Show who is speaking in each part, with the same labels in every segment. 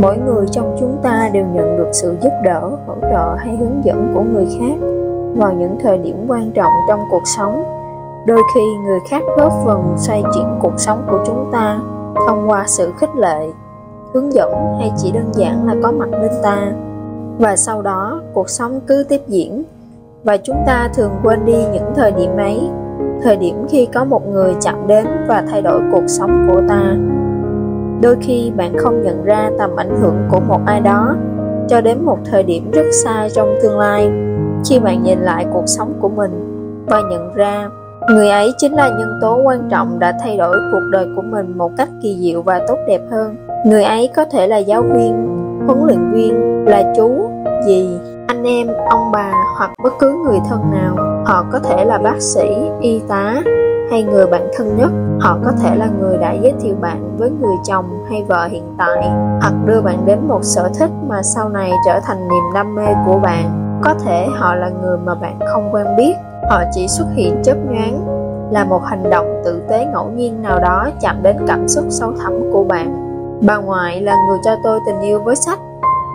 Speaker 1: mỗi người trong chúng ta đều nhận được sự giúp đỡ, hỗ trợ hay hướng dẫn của người khác vào những thời điểm quan trọng trong cuộc sống. Đôi khi, người khác góp phần xoay chuyển cuộc sống của chúng ta thông qua sự khích lệ, hướng dẫn hay chỉ đơn giản là có mặt bên ta. Và sau đó, cuộc sống cứ tiếp diễn. Và chúng ta thường quên đi những thời điểm ấy, thời điểm khi có một người chạm đến và thay đổi cuộc sống của ta đôi khi bạn không nhận ra tầm ảnh hưởng của một ai đó, cho đến một thời điểm rất xa trong tương lai, khi bạn nhìn lại cuộc sống của mình và nhận ra người ấy chính là nhân tố quan trọng đã thay đổi cuộc đời của mình một cách kỳ diệu và tốt đẹp hơn. Người ấy có thể là giáo viên, huấn luyện viên, là chú, dì, anh em, ông bà hoặc bất cứ người thân nào. Họ có thể là bác sĩ, y tá hay người bạn thân nhất họ có thể là người đã giới thiệu bạn với người chồng hay vợ hiện tại, hoặc đưa bạn đến một sở thích mà sau này trở thành niềm đam mê của bạn. Có thể họ là người mà bạn không quen biết, họ chỉ xuất hiện chớp nhoáng, là một hành động tử tế ngẫu nhiên nào đó chạm đến cảm xúc sâu thẳm của bạn. Bà ngoại là người cho tôi tình yêu với sách,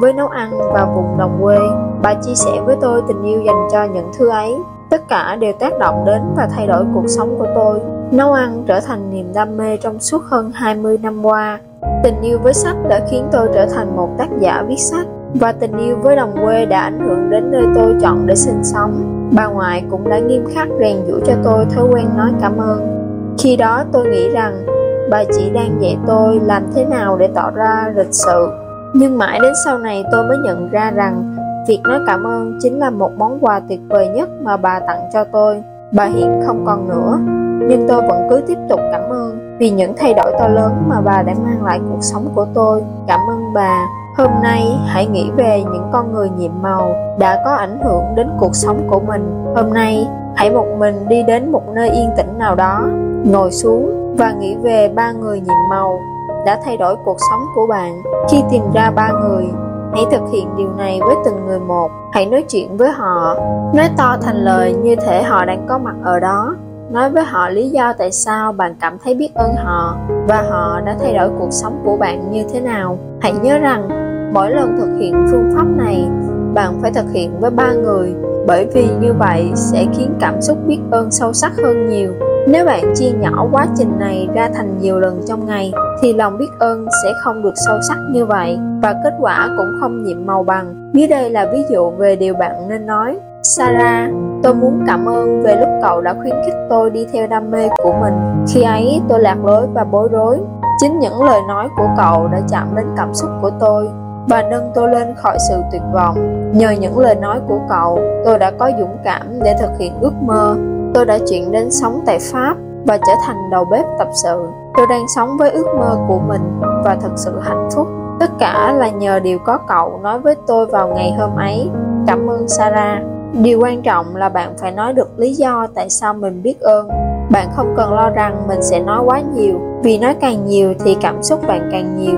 Speaker 1: với nấu ăn và vùng đồng quê. Bà chia sẻ với tôi tình yêu dành cho những thứ ấy. Tất cả đều tác động đến và thay đổi cuộc sống của tôi nấu ăn trở thành niềm đam mê trong suốt hơn 20 năm qua. Tình yêu với sách đã khiến tôi trở thành một tác giả viết sách, và tình yêu với đồng quê đã ảnh hưởng đến nơi tôi chọn để sinh sống. Bà ngoại cũng đã nghiêm khắc rèn giũa cho tôi thói quen nói cảm ơn. Khi đó tôi nghĩ rằng, bà chỉ đang dạy tôi làm thế nào để tỏ ra lịch sự. Nhưng mãi đến sau này tôi mới nhận ra rằng, việc nói cảm ơn chính là một món quà tuyệt vời nhất mà bà tặng cho tôi. Bà hiện không còn nữa nhưng tôi vẫn cứ tiếp tục cảm ơn vì những thay đổi to lớn mà bà đã mang lại cuộc sống của tôi. Cảm ơn bà. Hôm nay, hãy nghĩ về những con người nhiệm màu đã có ảnh hưởng đến cuộc sống của mình. Hôm nay, hãy một mình đi đến một nơi yên tĩnh nào đó, ngồi xuống và nghĩ về ba người nhiệm màu đã thay đổi cuộc sống của bạn. Khi tìm ra ba người, hãy thực hiện điều này với từng người một. Hãy nói chuyện với họ. Nói to thành lời như thể họ đang có mặt ở đó nói với họ lý do tại sao bạn cảm thấy biết ơn họ và họ đã thay đổi cuộc sống của bạn như thế nào hãy nhớ rằng, mỗi lần thực hiện phương pháp này, bạn phải thực hiện với ba người, bởi vì như vậy sẽ khiến cảm xúc biết ơn sâu sắc hơn nhiều nếu bạn chia nhỏ quá trình này ra thành nhiều lần trong ngày, thì lòng biết ơn sẽ không được sâu sắc như vậy và kết quả cũng không nhiệm màu bằng. Dưới đây là ví dụ về điều bạn nên nói. Sarah, tôi muốn cảm ơn về lúc cậu đã khuyến khích tôi đi theo đam mê của mình. Khi ấy tôi lạc lối và bối rối. Chính những lời nói của cậu đã chạm đến cảm xúc của tôi và nâng tôi lên khỏi sự tuyệt vọng. Nhờ những lời nói của cậu, tôi đã có dũng cảm để thực hiện ước mơ Tôi đã chuyển đến sống tại Pháp và trở thành đầu bếp tập sự. Tôi đang sống với ước mơ của mình và thật sự hạnh phúc. Tất cả là nhờ điều có cậu nói với tôi vào ngày hôm ấy. Cảm ơn Sarah. Điều quan trọng là bạn phải nói được lý do tại sao mình biết ơn. Bạn không cần lo rằng mình sẽ nói quá nhiều, vì nói càng nhiều thì cảm xúc bạn càng nhiều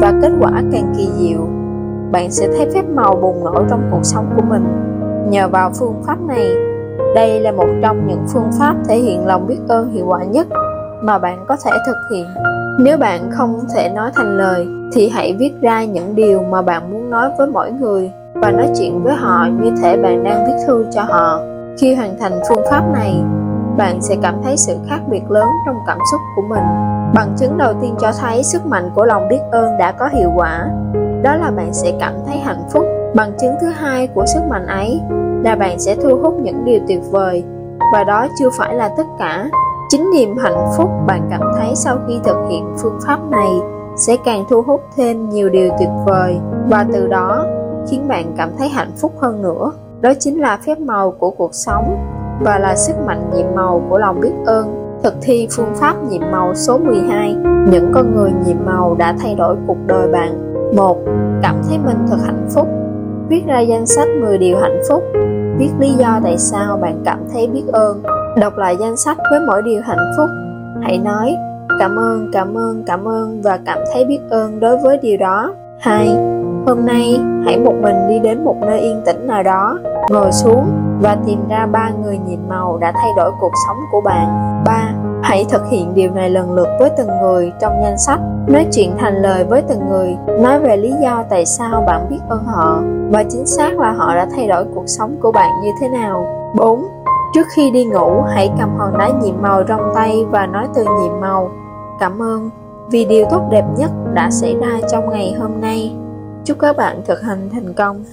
Speaker 1: và kết quả càng kỳ diệu. Bạn sẽ thấy phép màu bùng nổ trong cuộc sống của mình. Nhờ vào phương pháp này, đây là một trong những phương pháp thể hiện lòng biết ơn hiệu quả nhất mà bạn có thể thực hiện. Nếu bạn không thể nói thành lời thì hãy viết ra những điều mà bạn muốn nói với mỗi người và nói chuyện với họ như thể bạn đang viết thư cho họ. Khi hoàn thành phương pháp này, bạn sẽ cảm thấy sự khác biệt lớn trong cảm xúc của mình. Bằng chứng đầu tiên cho thấy sức mạnh của lòng biết ơn đã có hiệu quả, đó là bạn sẽ cảm thấy hạnh phúc. Bằng chứng thứ hai của sức mạnh ấy là bạn sẽ thu hút những điều tuyệt vời và đó chưa phải là tất cả chính niềm hạnh phúc bạn cảm thấy sau khi thực hiện phương pháp này sẽ càng thu hút thêm nhiều điều tuyệt vời và từ đó khiến bạn cảm thấy hạnh phúc hơn nữa. Đó chính là phép màu của cuộc sống và là sức mạnh nhiệm màu của lòng biết ơn. Thực thi phương pháp nhiệm màu số 12 những con người nhiệm màu đã thay đổi cuộc đời bạn. Một, cảm thấy mình thật hạnh phúc. Viết ra danh sách 10 điều hạnh phúc. Viết lý do tại sao bạn cảm thấy biết ơn. Đọc lại danh sách với mỗi điều hạnh phúc. Hãy nói, cảm ơn cảm ơn cảm ơn và cảm thấy biết ơn đối với điều đó. Hai hôm nay hãy một mình đi đến một nơi yên tĩnh nào đó ngồi xuống và tìm ra ba người nhiệm màu đã thay đổi cuộc sống của bạn ba Hãy thực hiện điều này lần lượt với từng người trong danh sách, nói chuyện thành lời với từng người, nói về lý do tại sao bạn biết ơn họ và chính xác là họ đã thay đổi cuộc sống của bạn như thế nào. 4. Trước khi đi ngủ, hãy cầm hòn đá nhiệm màu trong tay và nói từ nhiệm màu. Cảm ơn vì điều tốt đẹp nhất đã xảy ra trong ngày hôm nay. Chúc các bạn thực hành thành công.